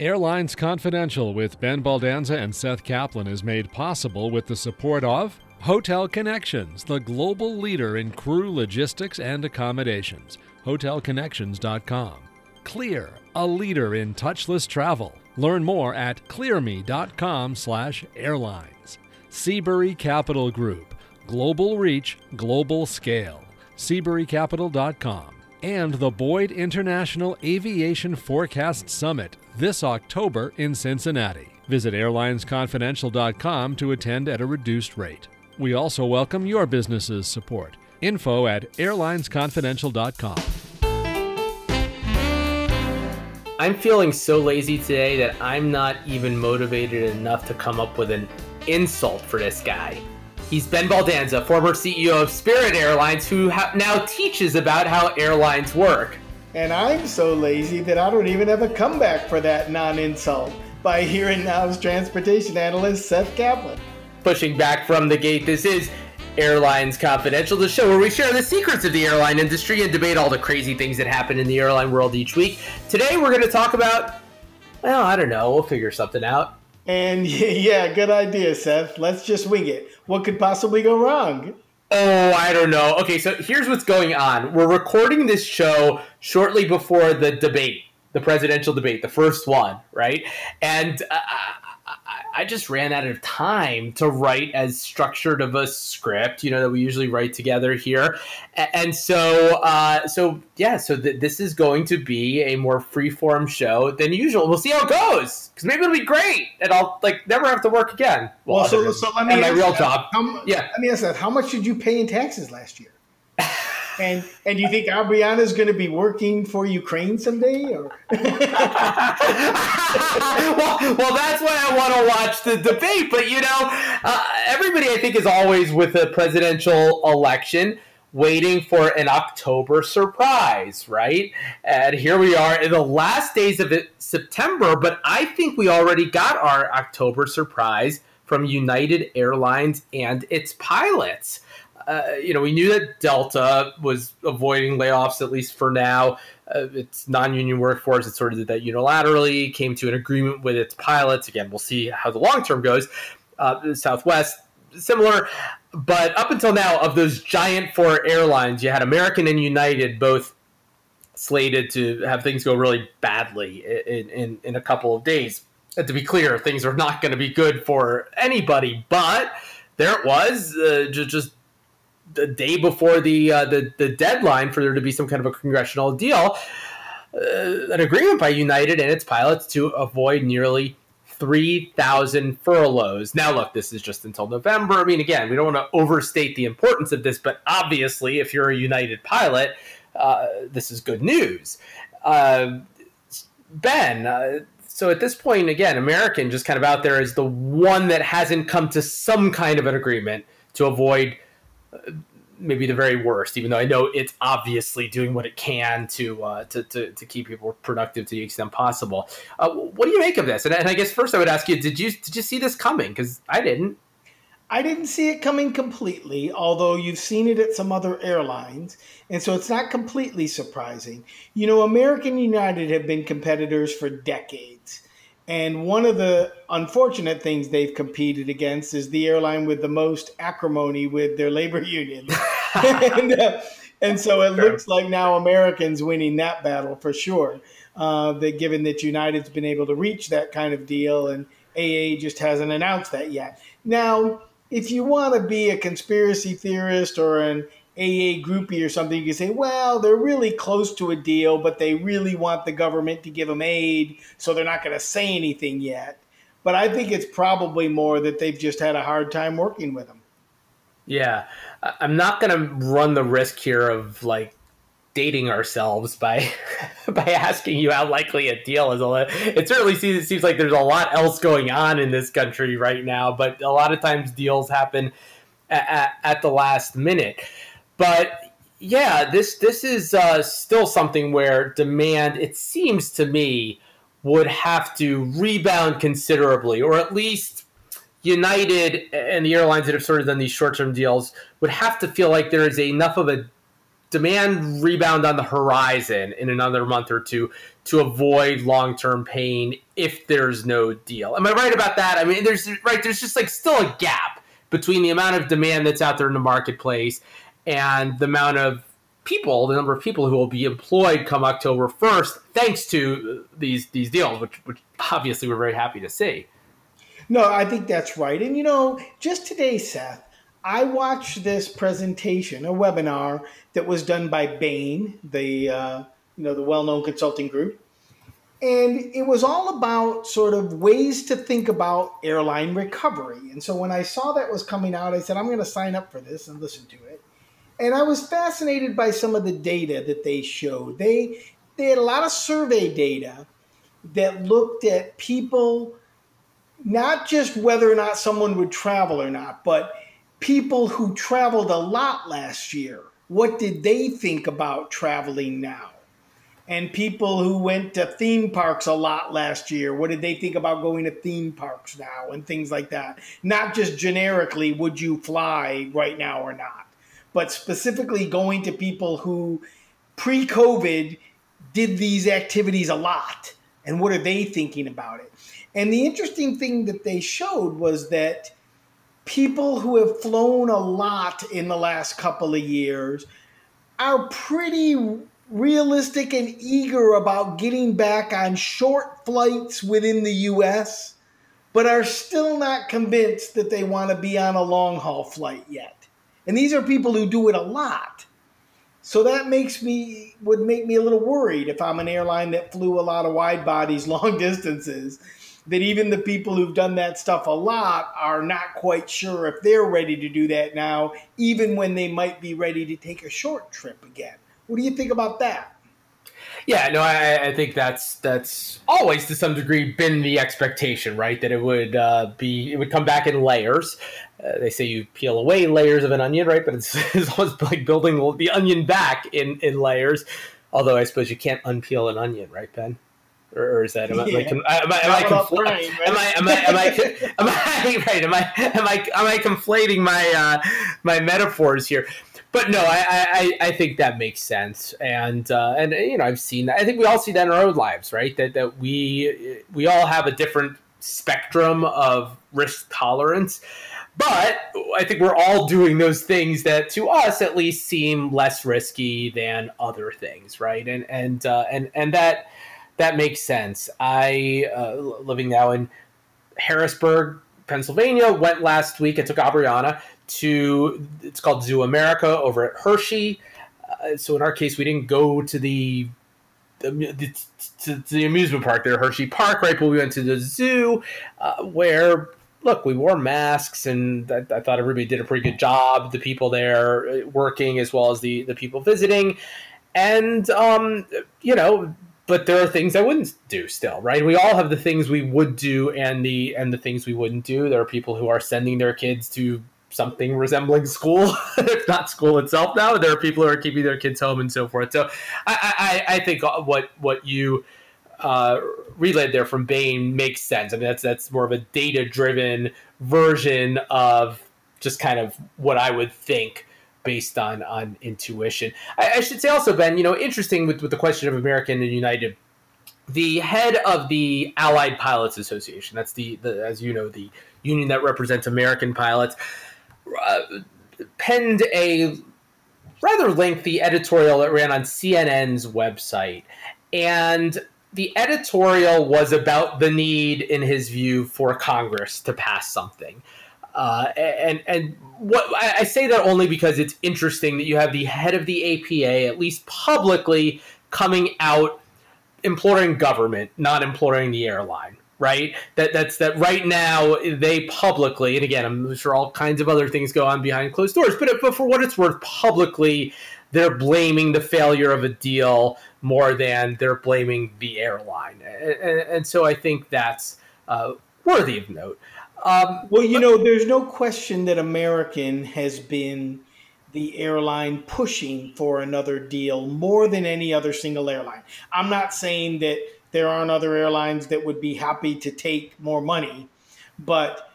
Airlines Confidential with Ben Baldanza and Seth Kaplan is made possible with the support of Hotel Connections, the global leader in crew logistics and accommodations. HotelConnections.com. Clear, a leader in touchless travel. Learn more at clearme.com/airlines. Seabury Capital Group, global reach, global scale. SeaburyCapital.com and the Boyd International Aviation Forecast Summit this October in Cincinnati. Visit airlinesconfidential.com to attend at a reduced rate. We also welcome your business's support. Info at airlinesconfidential.com. I'm feeling so lazy today that I'm not even motivated enough to come up with an insult for this guy. He's Ben Baldanza, former CEO of Spirit Airlines, who ha- now teaches about how airlines work. And I'm so lazy that I don't even have a comeback for that non insult by Here and Now's transportation analyst Seth Kaplan. Pushing back from the gate, this is Airlines Confidential, the show where we share the secrets of the airline industry and debate all the crazy things that happen in the airline world each week. Today we're going to talk about, well, I don't know, we'll figure something out. And yeah, good idea, Seth. Let's just wing it. What could possibly go wrong? Oh, I don't know. Okay, so here's what's going on. We're recording this show shortly before the debate, the presidential debate, the first one, right? And uh, I just ran out of time to write as structured of a script, you know, that we usually write together here. And so, uh, so yeah, so th- this is going to be a more freeform show than usual. We'll see how it goes because maybe it'll be great, and I'll like never have to work again. Well, well so, so let me my real that, job. How, yeah, let me ask that. How much did you pay in taxes last year? And and you think Aubriana is going to be working for Ukraine someday? Well, well, that's why I want to watch the debate. But you know, uh, everybody I think is always with a presidential election waiting for an October surprise, right? And here we are in the last days of it, September, but I think we already got our October surprise from United Airlines and its pilots. Uh, you know, we knew that Delta was avoiding layoffs at least for now. Uh, it's non-union workforce. It sort of did that unilaterally. Came to an agreement with its pilots. Again, we'll see how the long term goes. Uh, Southwest similar, but up until now, of those giant four airlines, you had American and United both slated to have things go really badly in, in, in a couple of days. And to be clear, things are not going to be good for anybody, but there it was, uh, just the day before the, uh, the the deadline for there to be some kind of a congressional deal, uh, an agreement by United and its pilots to avoid nearly 3,000 furloughs. Now, look, this is just until November. I mean, again, we don't want to overstate the importance of this, but obviously, if you're a United pilot, uh, this is good news. Uh, ben, uh, so at this point, again, American just kind of out there is the one that hasn't come to some kind of an agreement to avoid maybe the very worst, even though I know it's obviously doing what it can to uh, to, to, to keep people productive to the extent possible. Uh, what do you make of this? And, and, I guess first I would ask you, did you did you see this coming? Because I didn't. I didn't see it coming completely, although you've seen it at some other airlines, and so it's not completely surprising. You know, American United have been competitors for decades. And one of the unfortunate things they've competed against is the airline with the most acrimony with their labor union. and, uh, and, so it looks like now Americans winning that battle for sure. Uh, that given that United's been able to reach that kind of deal and AA just hasn't announced that yet. Now, if you want to be a conspiracy theorist or an AA groupie or something, you can say, well, they're really close to a deal, but they really want the government to give them aid, so they're not going to say anything yet. But I think it's probably more that they've just had a hard time working with them. Yeah. I'm not going to run the risk here of like dating ourselves by by asking you how likely a deal is. It certainly seems, it seems like there's a lot else going on in this country right now, but a lot of times deals happen at, at, at the last minute. But yeah, this this is uh, still something where demand, it seems to me, would have to rebound considerably, or at least United and the airlines that have sort of done these short term deals would have to feel like there is enough of a demand rebound on the horizon in another month or two to avoid long term pain if there's no deal. Am I right about that? I mean, there's right. There's just like still a gap between the amount of demand that's out there in the marketplace and the amount of people, the number of people who will be employed come October 1st, thanks to these these deals, which, which obviously we're very happy to see. No, I think that's right. And you know, just today, Seth, I watched this presentation, a webinar that was done by Bain, the uh, you know the well-known consulting group, and it was all about sort of ways to think about airline recovery. And so when I saw that was coming out, I said I'm going to sign up for this and listen to it. And I was fascinated by some of the data that they showed. They they had a lot of survey data that looked at people not just whether or not someone would travel or not, but people who traveled a lot last year. What did they think about traveling now? And people who went to theme parks a lot last year, what did they think about going to theme parks now and things like that? Not just generically, would you fly right now or not? But specifically going to people who pre COVID did these activities a lot. And what are they thinking about it? And the interesting thing that they showed was that people who have flown a lot in the last couple of years are pretty realistic and eager about getting back on short flights within the US, but are still not convinced that they want to be on a long haul flight yet. And these are people who do it a lot. So that makes me would make me a little worried if I'm an airline that flew a lot of wide bodies long distances that even the people who've done that stuff a lot are not quite sure if they're ready to do that now, even when they might be ready to take a short trip again. What do you think about that? Yeah, no, I, I think that's that's always to some degree been the expectation, right? That it would uh, be it would come back in layers. Uh, they say you peel away layers of an onion, right? But it's, it's almost like building the onion back in in layers. Although I suppose you can't unpeel an onion, right, Ben? or, is that am I, yeah. am I, am I, am I, confl- brain, am I am I am I am I right am I am I am I conflating my uh, my metaphors here? But no, I, I, I think that makes sense, and uh, and you know I've seen that. I think we all see that in our own lives, right? That that we we all have a different spectrum of risk tolerance, but I think we're all doing those things that to us at least seem less risky than other things, right? And and uh, and and that that makes sense. I uh, living now in Harrisburg, Pennsylvania, went last week. I took Abriana to it's called Zoo America over at Hershey. Uh, so in our case, we didn't go to the, the, to, to, the amusement park there, Hershey Park, right? But we went to the zoo, uh, where look, we wore masks, and I, I, thought everybody did a pretty good job. The people there uh, working, as well as the the people visiting, and um, you know but there are things I wouldn't do still, right? We all have the things we would do and the and the things we wouldn't do. There are people who are sending their kids to something resembling school, if not school itself now. There are people who are keeping their kids home and so forth. So I, I, I think what what you uh, relayed there from Bain makes sense. I mean, that's that's more of a data driven version of just kind of what I would think based on on intuition. I, I should say also, Ben, you know, interesting with, with the question of American and United the head of the Allied Pilots Association, that's the, the as you know, the union that represents American pilots, uh, penned a rather lengthy editorial that ran on CNN's website. And the editorial was about the need, in his view, for Congress to pass something. Uh, and and what I say that only because it's interesting that you have the head of the APA, at least publicly, coming out imploring government, not imploring the airline. Right. That that's that. Right now, they publicly, and again, I'm sure all kinds of other things go on behind closed doors. But but for what it's worth, publicly, they're blaming the failure of a deal more than they're blaming the airline, and, and, and so I think that's uh, worthy of note. Um, well, you know, there's no question that American has been the airline pushing for another deal more than any other single airline. I'm not saying that there aren't other airlines that would be happy to take more money, but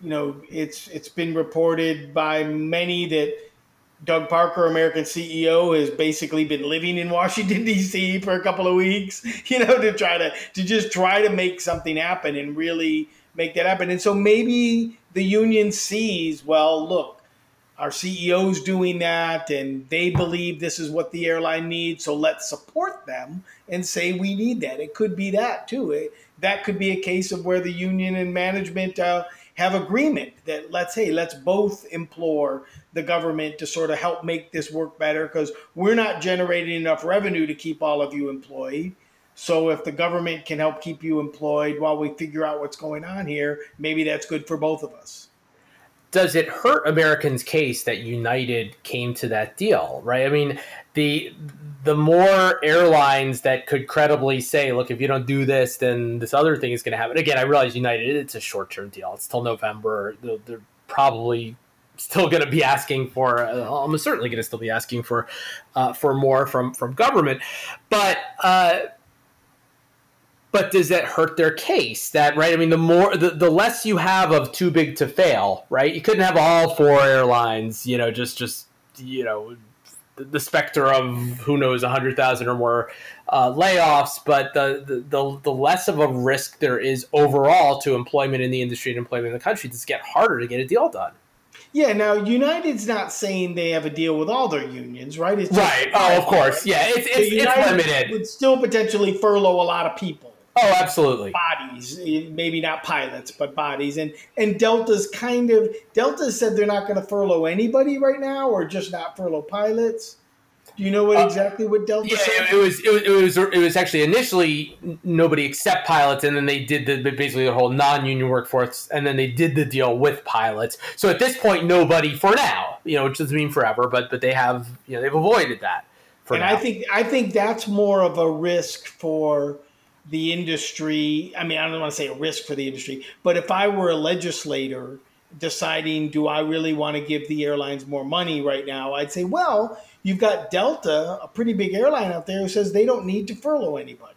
you know, it's it's been reported by many that Doug Parker, American CEO, has basically been living in Washington D.C. for a couple of weeks, you know, to try to to just try to make something happen and really make that happen. And so maybe the union sees, well, look, our CEO's doing that and they believe this is what the airline needs, so let's support them and say we need that. It could be that too. It, that could be a case of where the union and management uh, have agreement that let's hey let's both implore the government to sort of help make this work better because we're not generating enough revenue to keep all of you employed so if the government can help keep you employed while we figure out what's going on here maybe that's good for both of us does it hurt Americans' case that United came to that deal? Right. I mean, the the more airlines that could credibly say, "Look, if you don't do this, then this other thing is going to happen." Again, I realize United it's a short term deal. It's till November. They're, they're probably still going to be asking for. Uh, almost certainly going to still be asking for uh, for more from from government, but. Uh, but does that hurt their case that right i mean the more the, the less you have of too big to fail right you couldn't have all four airlines you know just just you know the, the specter of who knows 100000 or more uh, layoffs but the, the, the the less of a risk there is overall to employment in the industry and employment in the country it's get harder to get a deal done yeah, now United's not saying they have a deal with all their unions, right? It's right. Oh, of course. Yeah, it's it's, it's limited. Would still potentially furlough a lot of people. Oh, absolutely. Bodies, eh, maybe not pilots, but bodies. And and Delta's kind of Delta said they're not going to furlough anybody right now, or just not furlough pilots. Do you know what uh, exactly what Delta yeah, said? It was, it was it was it was actually initially nobody except pilots, and then they did the basically the whole non-union workforce, and then they did the deal with pilots. So at this point, nobody for now, you know, which doesn't mean forever, but but they have you know they've avoided that. and now. I think I think that's more of a risk for the industry. I mean, I don't want to say a risk for the industry, but if I were a legislator deciding, do I really want to give the airlines more money right now? I'd say, well, you've got Delta, a pretty big airline out there, who says they don't need to furlough anybody.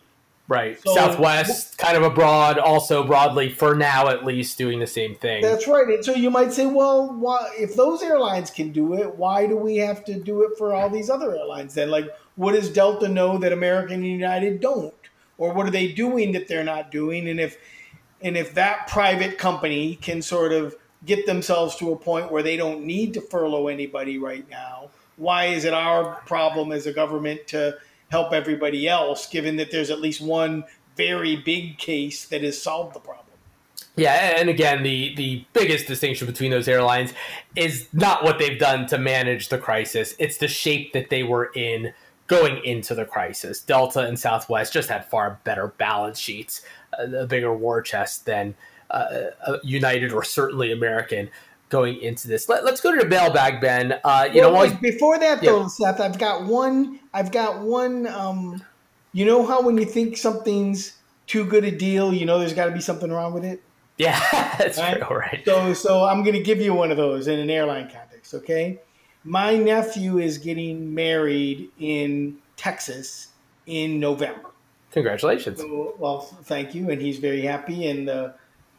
Right. So, Southwest, kind of abroad, also broadly, for now at least, doing the same thing. That's right. And so you might say, well, why, if those airlines can do it, why do we have to do it for all these other airlines then? Like, what does Delta know that American and United don't? or what are they doing that they're not doing and if and if that private company can sort of get themselves to a point where they don't need to furlough anybody right now. Why is it our problem as a government to help everybody else given that there's at least one very big case that has solved the problem? Yeah, and again, the the biggest distinction between those airlines is not what they've done to manage the crisis; it's the shape that they were in going into the crisis. Delta and Southwest just had far better balance sheets, a bigger war chest than uh, uh, United or certainly American going into this. Let, us go to the mailbag, Ben. Uh, you well, know, always, before that yeah. though, Seth, I've got one. I've got one. Um, you know how when you think something's too good a deal, you know there's got to be something wrong with it. Yeah, that's right? true. Right. So, so I'm going to give you one of those in an airline context. Okay my nephew is getting married in Texas in November. Congratulations. So, well, thank you, and he's very happy, and the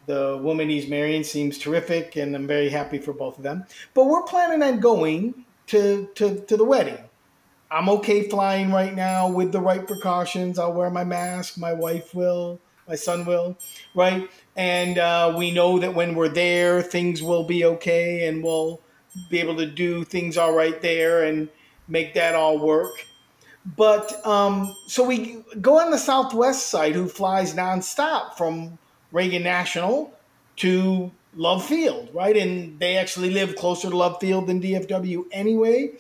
the woman he's marrying seems terrific, and I'm very happy for both of them. But we're planning on going to to, to the wedding. I'm okay flying right now with the right precautions. I'll wear my mask. My wife will. My son will. Right. And uh, we know that when we're there, things will be okay, and we'll be able to do things all right there and make that all work. But um, so we go on the Southwest side, who flies nonstop from Reagan National to Love Field, right? And they actually live closer to Love Field than DFW anyway.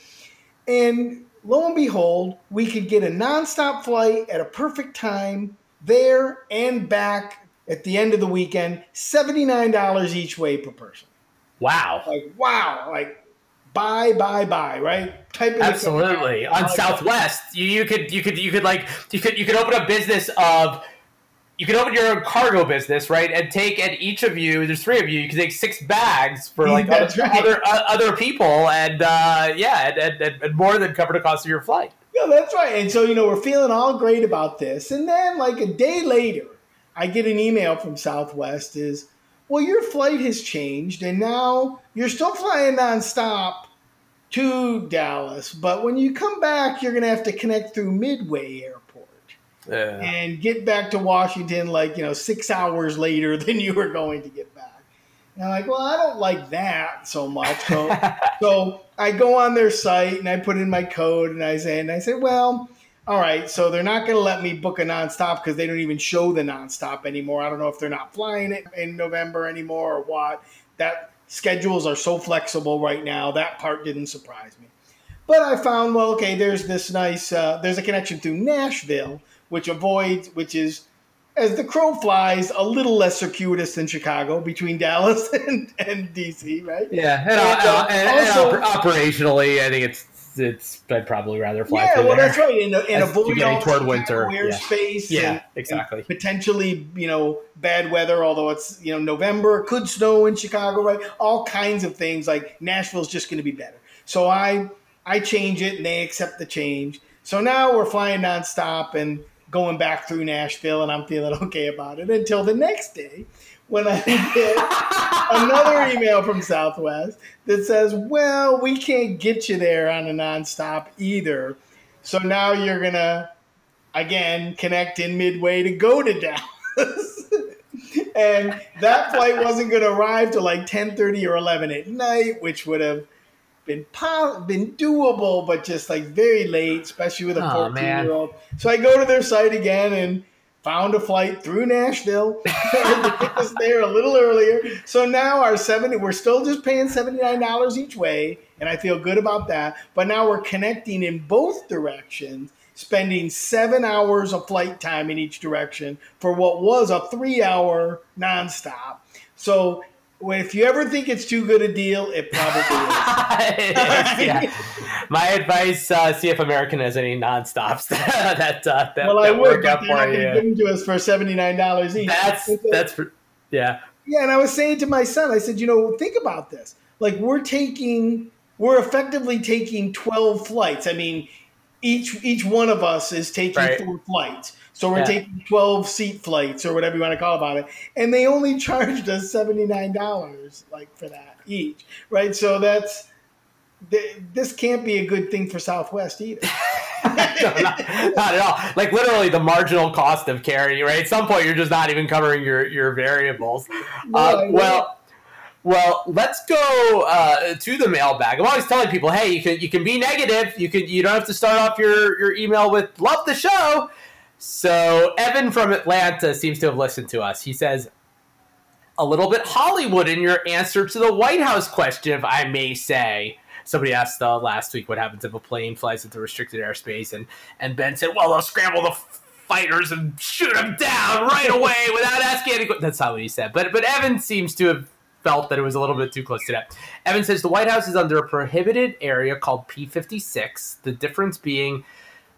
And lo and behold, we could get a nonstop flight at a perfect time there and back at the end of the weekend, $79 each way per person. Wow. Like wow. Like buy, buy, buy. Right. Type in absolutely on Southwest. You, you could you could you could like you could you could open a business of you can open your own cargo business, right, and take at each of you. There's three of you. You can take six bags for like other, right. other, uh, other people, and uh, yeah, and, and, and, more than cover the cost of your flight. Yeah, that's right. And so you know we're feeling all great about this, and then like a day later, I get an email from Southwest is well, your flight has changed, and now you're still flying nonstop, to Dallas. But when you come back, you're going to have to connect through Midway Airport Yeah. and get back to Washington like, you know, six hours later than you were going to get back. And I'm like, well, I don't like that so much. So, so I go on their site and I put in my code and I say, and I say, well, all right, so they're not going to let me book a nonstop because they don't even show the nonstop anymore. I don't know if they're not flying it in November anymore or what. That schedules are so flexible right now. That part didn't surprise me. But I found, well, okay, there's this nice, uh, there's a connection through Nashville, which avoids, which is, as the crow flies, a little less circuitous than Chicago between Dallas and, and DC, right? Yeah, and, And, uh, uh, and, and also- operationally, I think it's it's I'd probably rather fly Yeah, through well, there. that's right. And, and As avoid all toward winter, yeah. airspace. Yeah, and- exactly. and potentially, you know, bad weather. Although it's you know November, could snow in Chicago, right? All kinds of things. Like Nashville's just going to be better. So I I change it, and they accept the change. So now we're flying nonstop and going back through Nashville, and I'm feeling okay about it until the next day when I get another email from Southwest that says, "Well, we can't get you there on a nonstop either. So now you're gonna again connect in midway to go to Dallas." and that flight wasn't going to arrive till like 10:30 or 11 at night, which would have been po- been doable, but just like very late, especially with a 14 year old. So I go to their site again and found a flight through Nashville to get us there a little earlier. So now our 70, we're still just paying $79 each way, and I feel good about that. But now we're connecting in both directions, spending seven hours of flight time in each direction for what was a three hour nonstop. So when- if you ever think it's too good a deal, it probably is. yeah. My advice: uh, see if American has any nonstops that uh, that, well, I would, work out for you. give them to us for $79 each. That's that's for, yeah. Yeah, and I was saying to my son, I said, you know, think about this. Like we're taking, we're effectively taking twelve flights. I mean, each each one of us is taking Right. four flights. So we're Yeah. taking twelve seat flights or whatever you want to call about it, and they only charged us seventy nine dollars like for that each, right? So that's th- this can't be a good thing for Southwest either. no, not, not at all. Like literally the marginal cost of carrying, right? At some point, you're just not even covering your your variables. No, Uh, well. Well, let's go uh, to the mailbag. I'm always telling people, hey, you can you can be negative. You can you don't have to start off your, your email with love the show. So Evan from Atlanta seems to have listened to us. He says a little bit Hollywood in your answer to the White House question, if I may say. Somebody asked uh, last week what happens if a plane flies into restricted airspace, and and Ben said, "Well, they'll scramble the fighters and shoot them down right away without asking any." que-" That's not what he said, but but Evan seems to have felt that it was a little bit too close to that. Evan says the White House is under a prohibited area called P56. The difference being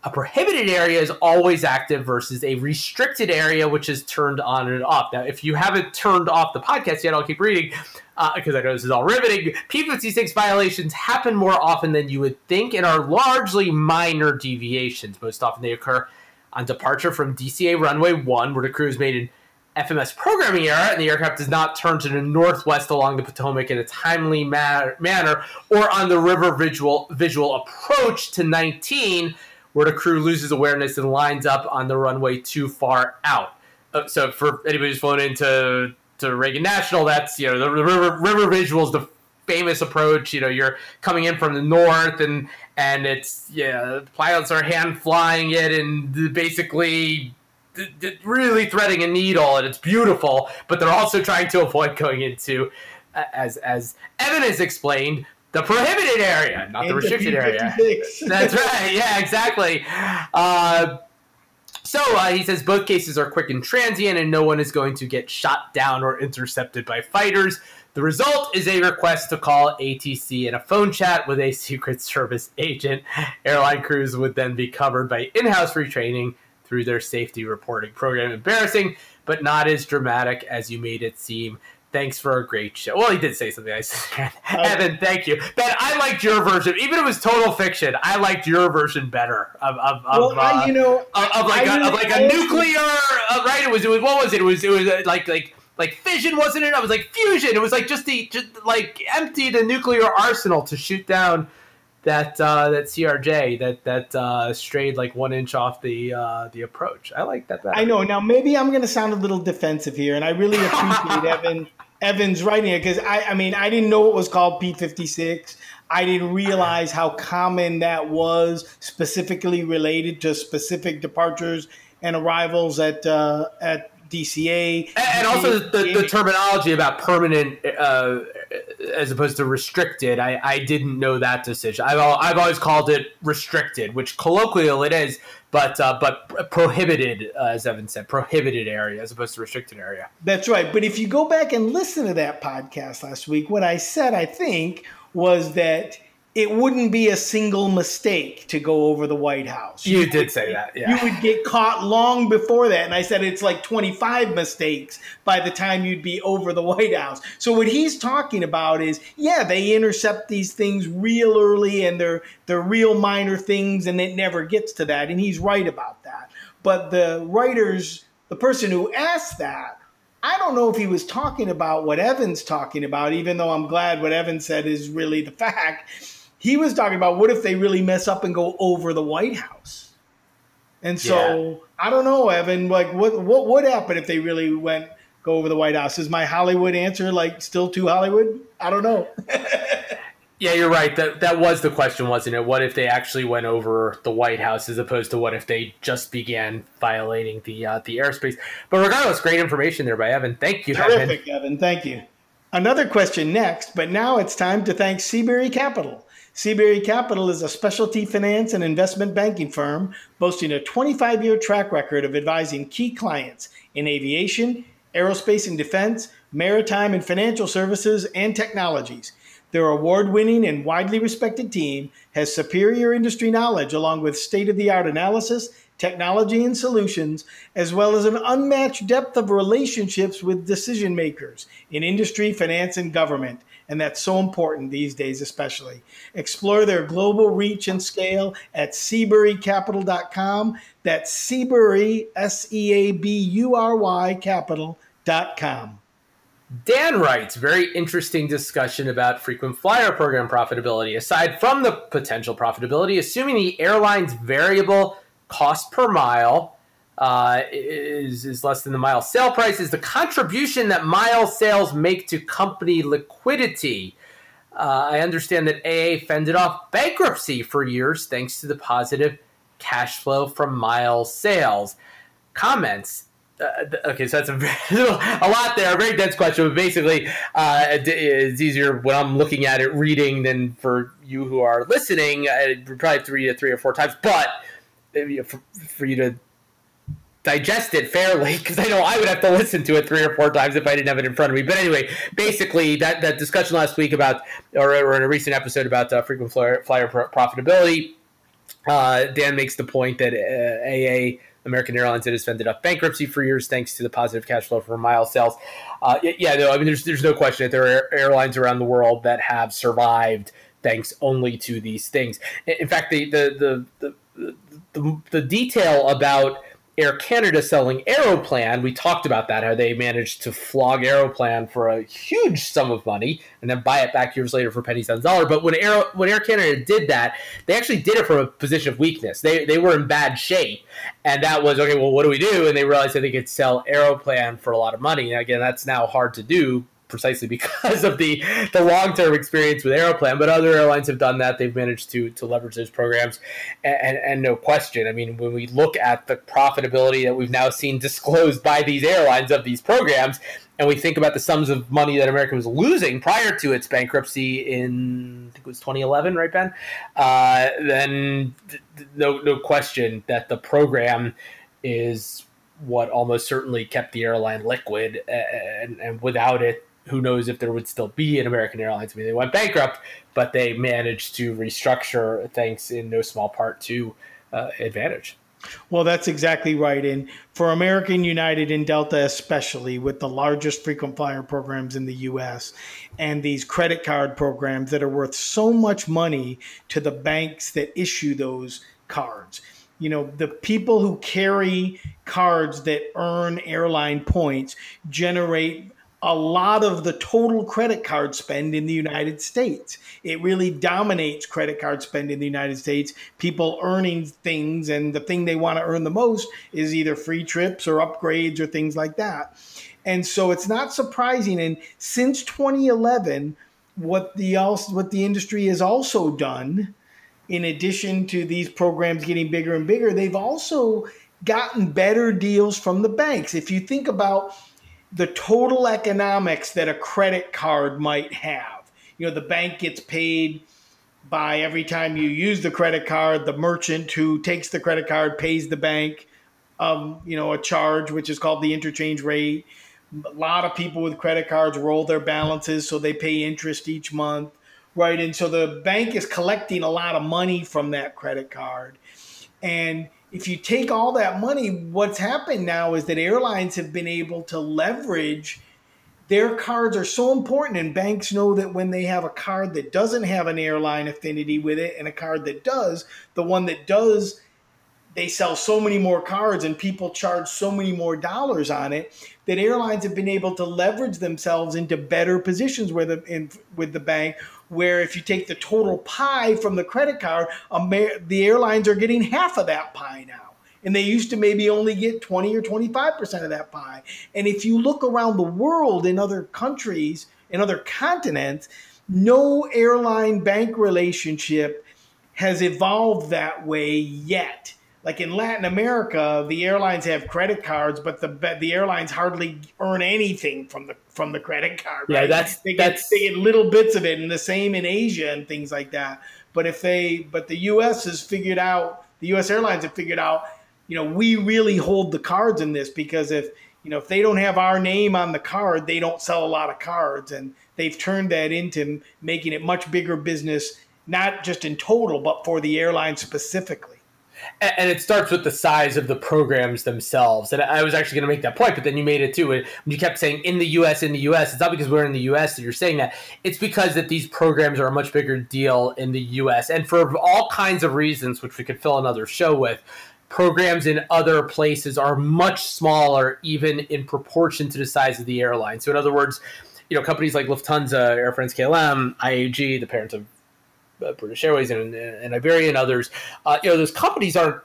a prohibited area is always active versus a restricted area, which is turned on and off. Now, if you haven't turned off the podcast yet, I'll keep reading uh, because I know this is all riveting. P56 violations happen more often than you would think and are largely minor deviations. Most often they occur on departure from DCA runway 1, where the crew is made in FMS programming error and the aircraft does not turn to the northwest along the Potomac in a timely ma- manner, or on the river visual, visual approach to 19 where the crew loses awareness and lines up on the runway too far out. Uh, so for anybody who's flown into to Reagan National, that's you know the river river visual is the famous approach. You know you're coming in from the north and and it's yeah the pilots are hand flying it and basically d- d- really threading a needle and it's beautiful, but they're also trying to avoid going into uh, as as Evan has explained the prohibited area, not the restricted area. That's right. Yeah, exactly. Uh, so uh, he says both cases are quick and transient, and no one is going to get shot down or intercepted by fighters. The result is a request to call ATC and a phone chat with a Secret Service agent. Airline crews would then be covered by in house retraining through their safety reporting program. Embarrassing, but not as dramatic as you made it seem. Thanks for a great show. Well, he did say something nice. Evan, thank you. Ben, I liked your version. Even if it was total fiction, I liked your version better of, of, of, well, uh, I, you know, of, of like I a, of like I a nuclear uh, right it was it was what was it it was it was uh, like like like fission wasn't it I was like fusion it was like just the just like empty the nuclear arsenal to shoot down that uh, that CRJ that that uh, strayed like one inch off the uh, the approach. I like that better. I know. Now maybe I'm going to sound a little defensive here, and I really appreciate Evan Evan's writing it because I I mean I didn't know it was called P56. I didn't realize how common that was, specifically related to specific departures and arrivals at uh, at DCA, and, and also the, the, terminology about permanent uh, as opposed to restricted. I, I didn't know that decision. I've I've always called it restricted, which colloquial it is, but uh, but prohibited, uh, as Evan said, prohibited area as opposed to restricted area. That's right. But if you go back and listen to that podcast last week, what I said, I think, was that it wouldn't be a single mistake to go over the White House. You, you did would, say that, yeah. You would get caught long before that. And I said it's like 25 mistakes by the time you'd be over the White House. So what he's talking about is, yeah, they intercept these things real early and they're they're real minor things and it never gets to that. And he's right about that. But the writers, the person who asked that, I don't know if he was talking about what Evan's talking about, even though I'm glad what Evan said is really the fact he was talking about what if they really mess up and go over the White House. And so yeah. I don't know, Evan. Like, what what would happen if they really went go over the White House? Is my Hollywood answer like still too Hollywood? I don't know. yeah, you're right. That that was the question, wasn't it? What if they actually went over the White House as opposed to what if they just began violating the uh, the airspace? But regardless, great information there by Evan. Thank you, Terrific, Evan. Evan. Thank you. Another question next, but now it's time to thank Seabury Capital. Seabury Capital is a specialty finance and investment banking firm boasting a 25 year track record of advising key clients in aviation, aerospace and defense, maritime and financial services, and technologies. Their award winning and widely respected team has superior industry knowledge along with state of the art analysis, technology, and solutions, as well as an unmatched depth of relationships with decision makers in industry, finance, and government and that's so important these days, especially. Explore their global reach and scale at SeaburyCapital.com. That's Seabury, S E A B U R Y, capital.com. Dan writes, very interesting discussion about frequent flyer program profitability. Aside from the potential profitability, assuming the airline's variable cost per mile uh, is, is less than the mile sale price is the contribution that mile sales make to company liquidity. Uh, I understand that AA fended off bankruptcy for years thanks to the positive cash flow from mile sales. Comments. Uh, okay, so that's a, a lot there, a very dense question, but basically, uh, it's easier when I'm looking at it reading than for you who are listening. Probably have to read it three or four times, but for, for you to digest it fairly because I know I would have to listen to it three or four times if I didn't have it in front of me. But anyway, basically that, that discussion last week about, or, or in a recent episode about uh, frequent flyer, flyer profitability, uh, Dan makes the point that uh, AA American Airlines that has fended off bankruptcy for years thanks to the positive cash flow from mile sales. Uh, yeah, no, I mean, there's there's no question that there are airlines around the world that have survived thanks only to these things. In fact, the the the the, the, the detail about Air Canada selling Aeroplan, we talked about that, how they managed to flog Aeroplan for a huge sum of money and then buy it back years later for pennies on the dollar. But when Air, when Air Canada did that, they actually did it from a position of weakness. They, they were in bad shape. And that was, okay, well, what do we do? And they realized that they could sell Aeroplan for a lot of money. And again, that's now hard to do precisely because of the the long term experience with Aeroplan. But other airlines have done that; they've managed to to leverage those programs, and, and, and no question. I mean, when we look at the profitability that we've now seen disclosed by these airlines of these programs, and we think about the sums of money that America was losing prior to its bankruptcy in I think it was 2011, right, Ben? Uh, then no no question that the program is what almost certainly kept the airline liquid, and, and without it, who knows if there would still be an American Airlines. I mean, they went bankrupt, but they managed to restructure thanks in no small part to uh, Advantage. Well, that's exactly right. And for American United and Delta, especially with the largest frequent flyer programs in the US and these credit card programs that are worth so much money to the banks that issue those cards. You know, the people who carry cards that earn airline points generate a lot of the total credit card spend in the United States. It really dominates credit card spend in the United States. People earning things, and the thing they want to earn the most is either free trips or upgrades or things like that. And so it's not surprising. And since 2011, what the what the industry has also done, in addition to these programs getting bigger and bigger, they've also gotten better deals from the banks. If you think about the total economics that a credit card might have. You know, the bank gets paid by every time you use the credit card, the merchant who takes the credit card pays the bank, um, you know, a charge, which is called the interchange rate. A lot of people with credit cards roll their balances, so they pay interest each month, right? And so the bank is collecting a lot of money from that credit card. And if you take all that money, what's happened now is that airlines have been able to leverage their cards are so important and banks know that when they have a card that doesn't have an airline affinity with it and a card that does the one that does they sell so many more cards and people charge so many more dollars on it that airlines have been able to leverage themselves into better positions with the, in, with the bank where if you take the total pie from the credit card, the airlines are getting half of that pie now. And they used to maybe only get 20 or 25% of that pie. And if you look around the world in other countries, in other continents, no airline bank relationship has evolved that way yet like in Latin America, the airlines have credit cards, but the the airlines hardly earn anything from the from the credit card. Right? Yeah, that's they get, that's they get little bits of it, and the same in Asia and things like that. But if they but the U.S. has figured out the U.S. airlines have figured out, you know, we really hold the cards in this because if you know if they don't have our name on the card, they don't sell a lot of cards, and they've turned that into making it much bigger business, not just in total, but for the airline specifically and it starts with the size of the programs themselves. And I was actually going to make that point, but then you made it too. And you kept saying in the U.S., in the U.S., it's not because we're in the U.S. that you're saying that. It's because that these programs are a much bigger deal in the U.S. and for all kinds of reasons, which we could fill another show with. Programs in other places are much smaller, even in proportion to the size of the airline. So, in other words, you know, companies like Lufthansa, Air France KLM, IAG, the parents of British Airways and, and Iberia and others, uh, you know, those companies aren't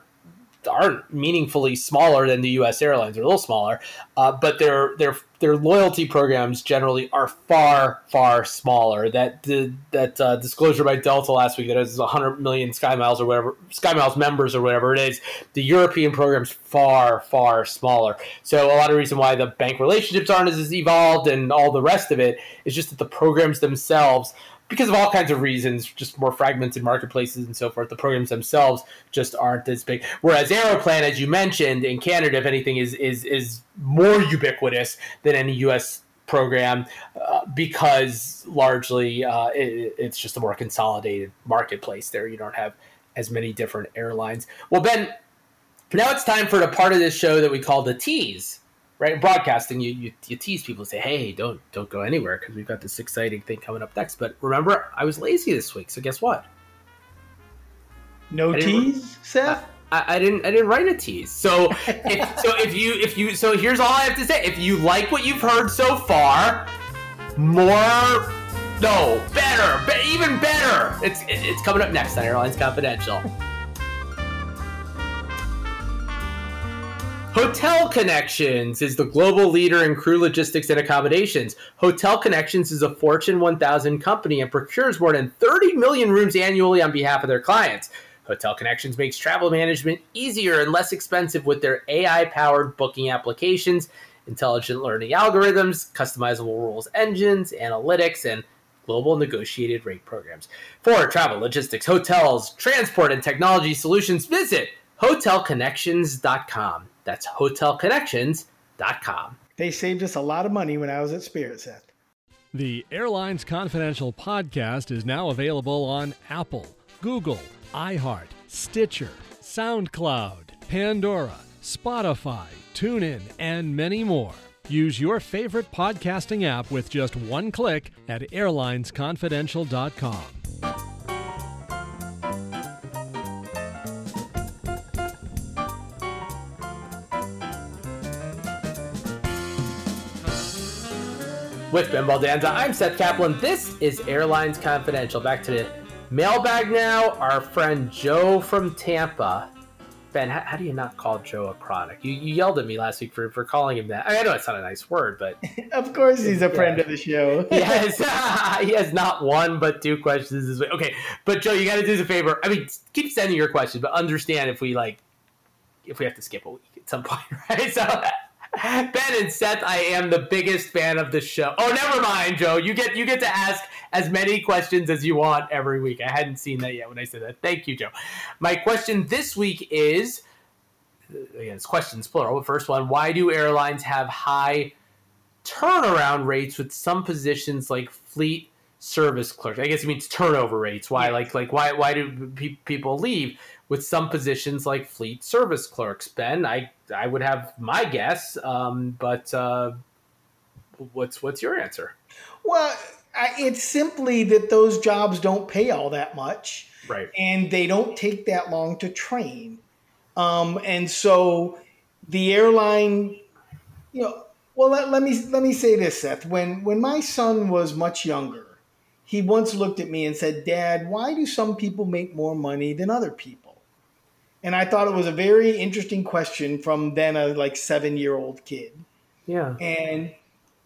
aren't meaningfully smaller than the U.S. airlines. They're a little smaller, uh, but their their their loyalty programs generally are far far smaller. That the, that uh, disclosure by Delta last week that has 100 million Sky Miles or whatever Sky Miles members or whatever it is. The European programs far far smaller. So a lot of reason why the bank relationships aren't as evolved and all the rest of it is just that the programs themselves because of all kinds of reasons, just more fragmented marketplaces and so forth, the programs themselves just aren't as big. Whereas Aeroplan, as you mentioned, in Canada, if anything, is is is more ubiquitous than any U.S. program uh, because largely uh, it, it's just a more consolidated marketplace. There, you don't have as many different airlines. Well, Ben, now it's time for the part of this show that we call the tease right? In broadcasting, you, you, you tease people and say, "Hey, don't don't go anywhere because we've got this exciting thing coming up next." But remember, I was lazy this week, so guess what? No tease, Seth. I, I, didn't I didn't write a tease. So if so if you if you so here's all I have to say. If you like what you've heard so far, more no better, be, even better. It's it's coming up next on Airlines Confidential. Hotel Connections is the global leader in crew logistics and accommodations. Hotel Connections is a Fortune 1000 company and procures more than 30 million rooms annually on behalf of their clients. Hotel Connections makes travel management easier and less expensive with their AI powered booking applications, intelligent learning algorithms, customizable rules engines, analytics, and global negotiated rate programs. For travel, logistics, hotels, transport, and technology solutions, visit hotelconnections.com. That's hotelconnections.com. They saved us a lot of money when I was at Spirit Seth. The Airlines Confidential podcast is now available on Apple, Google, iHeart, Stitcher, SoundCloud, Pandora, Spotify, TuneIn, and many more. Use your favorite podcasting app with just one click at airlinesconfidential.com. with Ben Baldanza. I'm Seth Kaplan. This is Airlines Confidential. Back to the mailbag now. Our friend Joe from Tampa. Ben, how, how do you not call Joe a chronic? You, you yelled at me last week for, for calling him that. I, mean, I know it's not a nice word, but of course he's a friend yeah. of the show. he has he has not one but two questions this week. Okay, but Joe, you got to do us a favor. I mean, keep sending your questions, but understand if we like if we have to skip a week at some point, right? So Ben and Seth, I am the biggest fan of the show. Oh, never mind, Joe. You get you get to ask as many questions as you want every week. I hadn't seen that yet when I said that. Thank you, Joe. My question this week is again, it's questions plural. The first one: Why do airlines have high turnaround rates with some positions like fleet service clerk? I guess it means turnover rates. Why, yes. like, like why why do pe- people leave? with some positions like fleet service clerks. Ben, I I would have my guess, um, but uh, what's what's your answer? Well, it's simply that those jobs don't pay all that much, right? And they don't take that long to train, um, and so the airline, you know. Well, let, let me let me say this, Seth. When when my son was much younger, he once looked at me and said, "Dad, why do some people make more money than other people?" and I thought it was a very interesting question from then a like seven year old kid. Yeah. And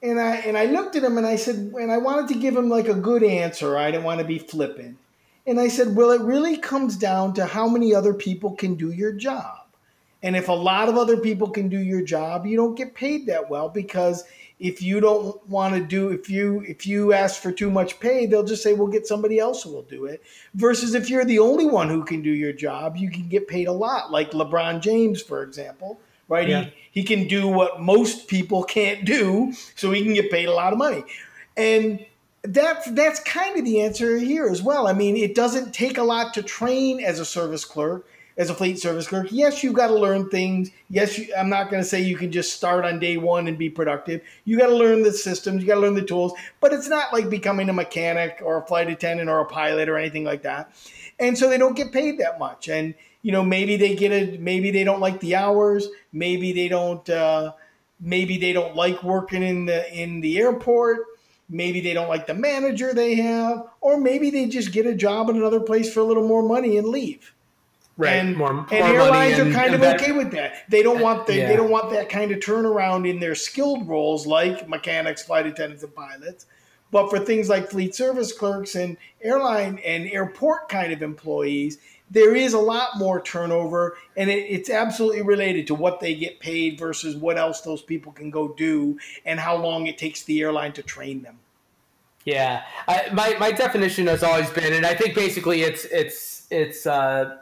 and I and I looked at him and I said, and I wanted to give him like a good answer. I didn't want to be flippant. And I said, well, it really comes down to how many other people can do your job. And if a lot of other people can do your job, you don't get paid that well because if you don't want to do if you if you ask for too much pay they'll just say we'll get somebody else who will do it. Versus if you're the only one who can do your job you can get paid a lot like lebron james for example right? Yeah. he, he can do what most people can't do so he can get paid a lot of money. And that's that's kind of the answer here as well. I mean it doesn't take a lot to train as a service clerk as a fleet service clerk. Yes, you've got to learn things. Yes, you, I'm not going to say you can just start on day one and be productive. You got to learn the systems, you got to learn the tools, but it's not like becoming a mechanic or a flight attendant or a pilot or anything like that. And so they don't get paid that much. And you know, maybe they get it. Maybe they don't like the hours. Maybe they don't. Uh, maybe they don't like working in the in the airport maybe they don't like the manager they have or maybe they just get a job in another place for a little more money and leave Right. And, more, more and airlines are kind of okay with that. They don't want the, yeah. they don't want that kind of turnaround in their skilled roles like mechanics, flight attendants, and pilots. But for things like fleet service clerks and airline and airport kind of employees, there is a lot more turnover, and it, it's absolutely related to what they get paid versus what else those people can go do and how long it takes the airline to train them. Yeah, I, my my definition has always been, and I think basically it's it's it's. Uh,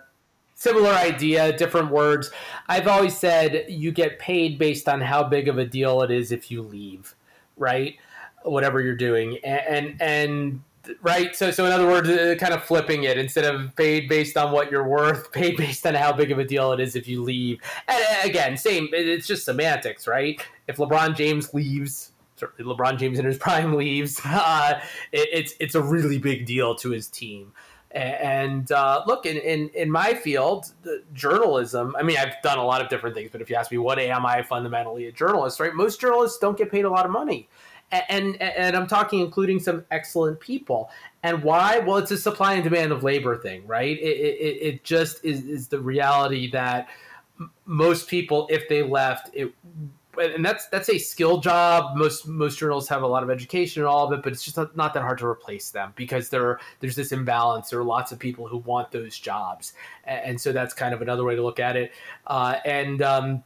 similar idea, different words. I've always said you get paid based on how big of a deal it is if you leave, right? Whatever you're doing, and and, and right. So so in other words, uh, kind of flipping it instead of paid based on what you're worth, paid based on how big of a deal it is if you leave. And uh, again, same. It's just semantics, right? If LeBron James leaves. Certainly, LeBron James in his prime leaves. Uh, it, it's it's a really big deal to his team. And uh, look, in, in, in my field, journalism, I mean, I've done a lot of different things, but if you ask me, what am I fundamentally a journalist, right? Most journalists don't get paid a lot of money. And, and, and I'm talking including some excellent people. And why? Well, it's a supply and demand of labor thing, right? It, it, it just is, is the reality that most people, if they left, it and that's that's a skill job. Most most journalists have a lot of education and all of it, but it's just not, that hard to replace them because there there's this imbalance. There are lots of people who want those jobs, and, and so that's kind of another way to look at it. Uh, and um,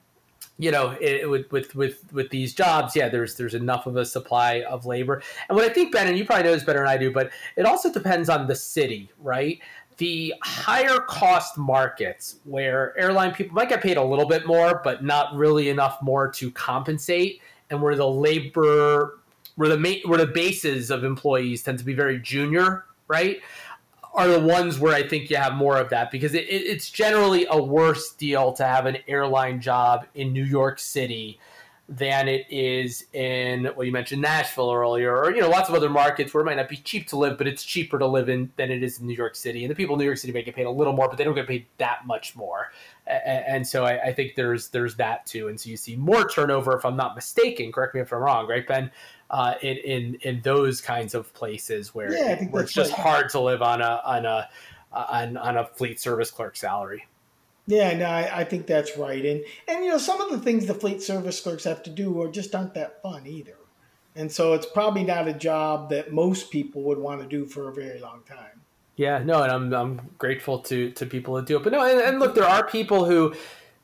you know, it, with with with with these jobs, yeah, there's there's enough of a supply of labor. And what I think, Ben, and you probably know this better than I do, but it also depends on the city, right? The higher cost markets where airline people might get paid a little bit more, but not really enough more to compensate, and where the labor, where the ma- where the bases of employees tend to be very junior, right? Are the ones where I think you have more of that because it, it, it's generally a worse deal to have an airline job in New York City than it is in well you mentioned Nashville earlier or you know lots of other markets where it might not be cheap to live but it's cheaper to live in than it is in New York City. And the people in New York City may get paid a little more but they don't get paid that much more. And so I, think there's there's that too. And so you see more turnover if I'm not mistaken correct me if I'm wrong right Ben uh, in in in those kinds of places where, yeah, where it's just right. hard to live on a on a on, on a fleet service clerk salary yeah, no, I, I, think that's right. And and you know, some of the things the fleet service clerks have to do are just aren't that fun either. And so it's probably not a job that most people would want to do for a very long time. Yeah, no, and I'm I'm grateful to to people that do it. But no, and, and look, there are people who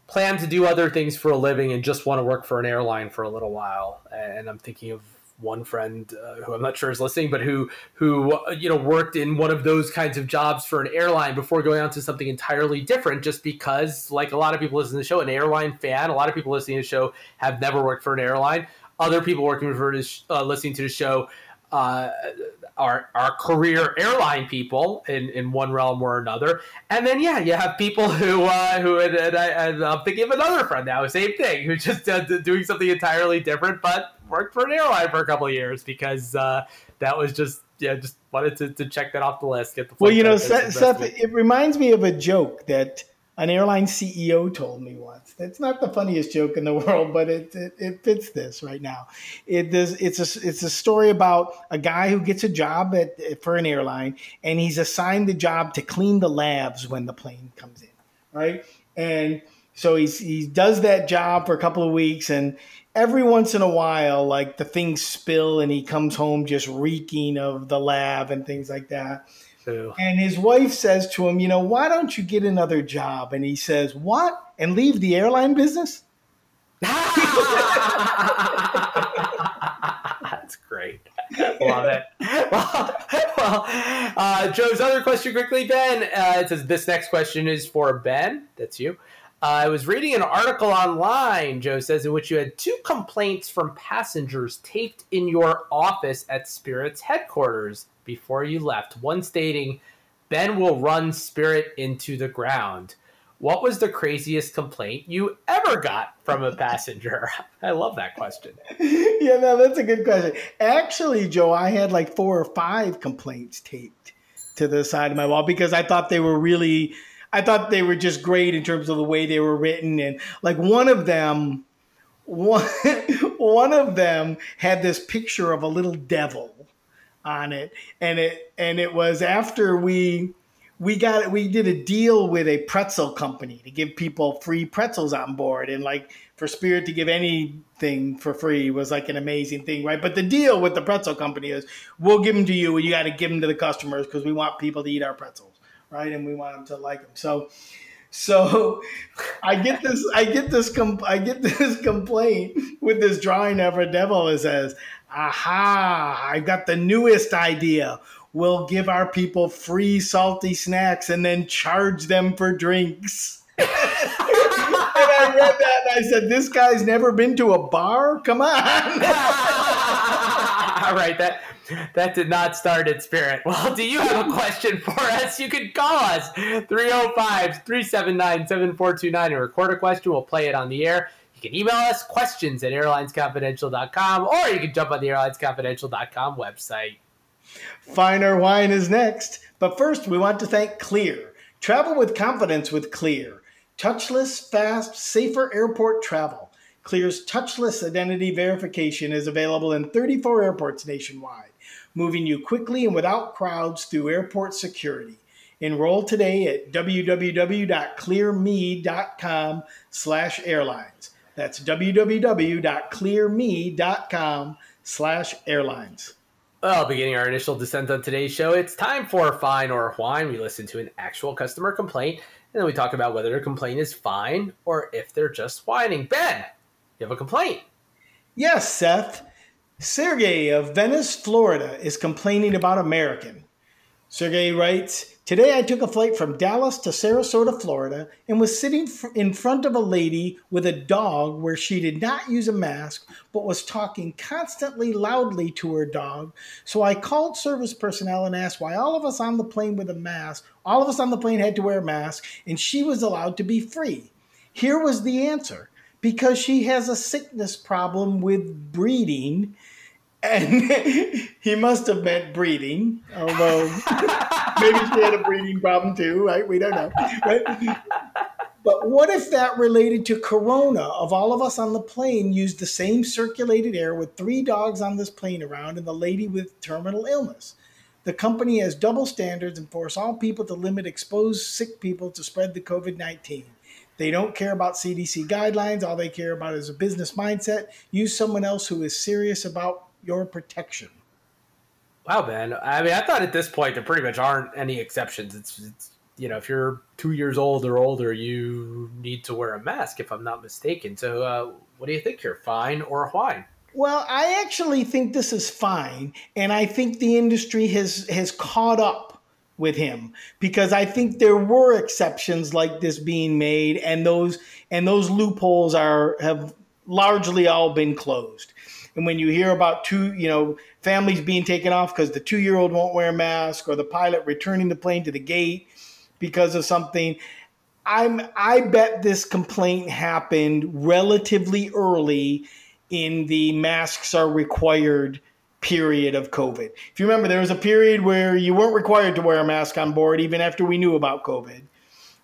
plan to do other things for a living and just want to work for an airline for a little while. And I'm thinking of one friend uh, who I'm not sure is listening, but who who you know worked in one of those kinds of jobs for an airline before going on to something entirely different. Just because, like a lot of people listening to the show, an airline fan, a lot of people listening to the show have never worked for an airline. Other people working for this, uh, listening to the show uh, are are career airline people in, in one realm or another, and then yeah, you have people who uh, who and, and, I, am thinking of another friend now, same thing, who's just uh, doing something entirely different, but worked for an airline for a couple of years because uh, that was just yeah, just wanted to, to check that off the list. Get the well, you know, Seth, Seth it reminds me of a joke that an airline CEO told me once. It's not the funniest joke in the world, but it it, it fits this right now. It does. It's a it's a story about a guy who gets a job at for an airline, and he's assigned the job to clean the lavs when the plane comes in, right? And so he's he does that job for a couple of weeks, and every once in a while, like the things spill, and he comes home just reeking of the lav and things like that and his wife says to him, You know, why don't you get another job? And he says, What? And leave the airline business? That's great. Love it. Well, well uh, Joe's other question quickly, Ben. Uh, it says this next question is for Ben. That's you. Uh, I was reading an article online, Joe says, in which you had two complaints from passengers taped in your office at Spirit's headquarters before you left. One stating, Ben will run Spirit into the ground. What was the craziest complaint you ever got from a passenger? I love that question. Yeah, no, that's a good question. Actually, Joe, I had like four or five complaints taped to the side of my wall because I thought they were really I thought they were just great in terms of the way they were written. And like one of them, one, one of them had this picture of a little devil on it. And it, and it was after we, we got we did a deal with a pretzel company to give people free pretzels on board and like for spirit to give anything for free was like an amazing thing right but the deal with the pretzel company is we'll give them to you and you got to give them to the customers because we want people to eat our pretzels right? And we want them to like them. So, so I get this, I get this, I get this complaint with this drawing of a devil that says, "Aha! I've got the newest idea. We'll give our people free salty snacks and then charge them for drinks." and I read that and I said, "This guy's never been to a bar. Come on!" All right, that that did not start at Spirit. Well, do you have a question for us? You can call us 305 379 7429 and record a question. We'll play it on the air. You can email us questions at airlinesconfidential.com or you can jump on the airlinesconfidential.com website. fine or whine is next. But first, we want to thank Clear. Travel with confidence with Clear. Touchless, fast, safer airport travel. Clear's touchless identity verification is available in 34 airports nationwide moving you quickly and without crowds through airport security. Enroll today at www.clearme.com slash airlines. That's www.clearme.com slash airlines. Well, beginning our initial descent on today's show, it's time for fine or whine. We listen to an actual customer complaint, and then we talk about whether their complaint is fine or if they're just whining. Ben, you have a complaint. Yes, Seth. Sergey of Venice, Florida is complaining about American. Sergey writes, Today I took a flight from Dallas to Sarasota, Florida, and was sitting in front of a lady with a dog where she did not use a mask, but was talking constantly loudly to her dog. So I called service personnel and asked why all of us on the plane with a mask, all of us on the plane had to wear masks, and she was allowed to be free. Here was the answer because she has a sickness problem with breeding. And he must have meant breathing, although maybe she had a breathing problem too, right? We don't know. Right? But what if that related to Corona? Of all of us on the plane, used the same circulated air with three dogs on this plane around and the lady with terminal illness. The company has double standards and force all people to limit exposed sick people to spread the COVID 19. They don't care about CDC guidelines. All they care about is a business mindset. Use someone else who is serious about your protection. Wow, man. I mean, I thought at this point there pretty much aren't any exceptions. It's, it's you know, if you're two years old or older, you need to wear a mask, if I'm not mistaken. So, uh, what do you think here, fine or why? Well, I actually think this is fine, and I think the industry has has caught up with him because I think there were exceptions like this being made, and those and those loopholes are have largely all been closed. And when you hear about two, you know, families being taken off because the two year old won't wear a mask or the pilot returning the plane to the gate because of something, I'm I bet this complaint happened relatively early in the masks are required period of COVID. If you remember, there was a period where you weren't required to wear a mask on board even after we knew about COVID.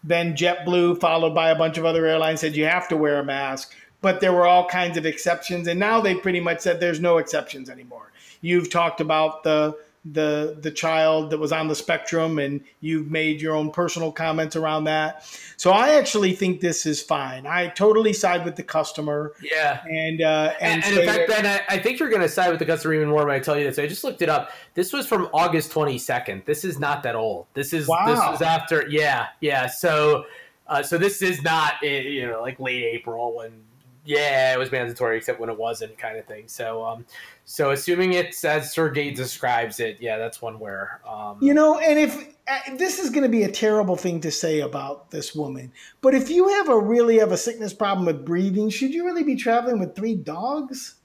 Then JetBlue, followed by a bunch of other airlines, said you have to wear a mask but there were all kinds of exceptions and now they pretty much said there's no exceptions anymore. You've talked about the the the child that was on the spectrum and you've made your own personal comments around that. So i actually think this is fine. I totally side with the customer. Yeah. And uh and, and, in fact ben I, I think you're going to side with the customer even more when i tell you this. I just looked it up. This was from august 22nd this is not that old. This is wow. this was after yeah yeah. So uh, so this is not eh, you know like late april when yeah, it was mandatory except when it wasn't, kind of thing. So, um, so assuming it's as Sergey describes it, yeah, that's one where, um, you know, and if uh, this is going to be a terrible thing to say about this woman, but if you have a really have a sickness problem with breathing, should you really be traveling with three dogs?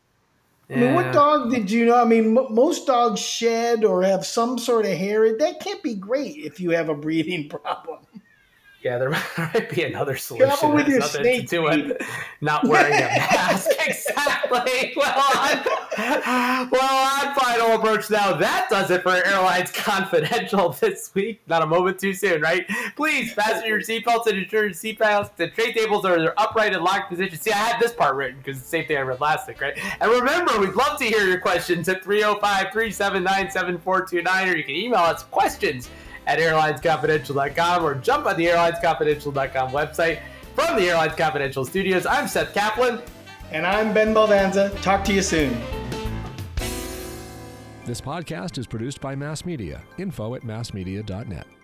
I mean, what dog did you know? I mean, m- most dogs shed or have some sort of hair. That can't be great if you have a breathing problem. Yeah, there might be another solution. Travel with your nothing to do with not wearing a mask. exactly. Well, on, well, on final approach now, that does it for Airlines Confidential this week. Not a moment too soon, right? Please fasten your seatbelts and ensure your seatbelts. The tray tables are in their upright and locked position. See, I had this part written because it's the same thing I read last week, right? And remember, we'd love to hear your questions at 305 379 7429, or you can email us questions at airlinesconfidential.com or jump on the airlinesconfidential.com website. From the Airlines Confidential studios, I'm Seth Kaplan. And I'm Ben Baldanza. Talk to you soon. This podcast is produced by Mass Media. Info at massmedia.net.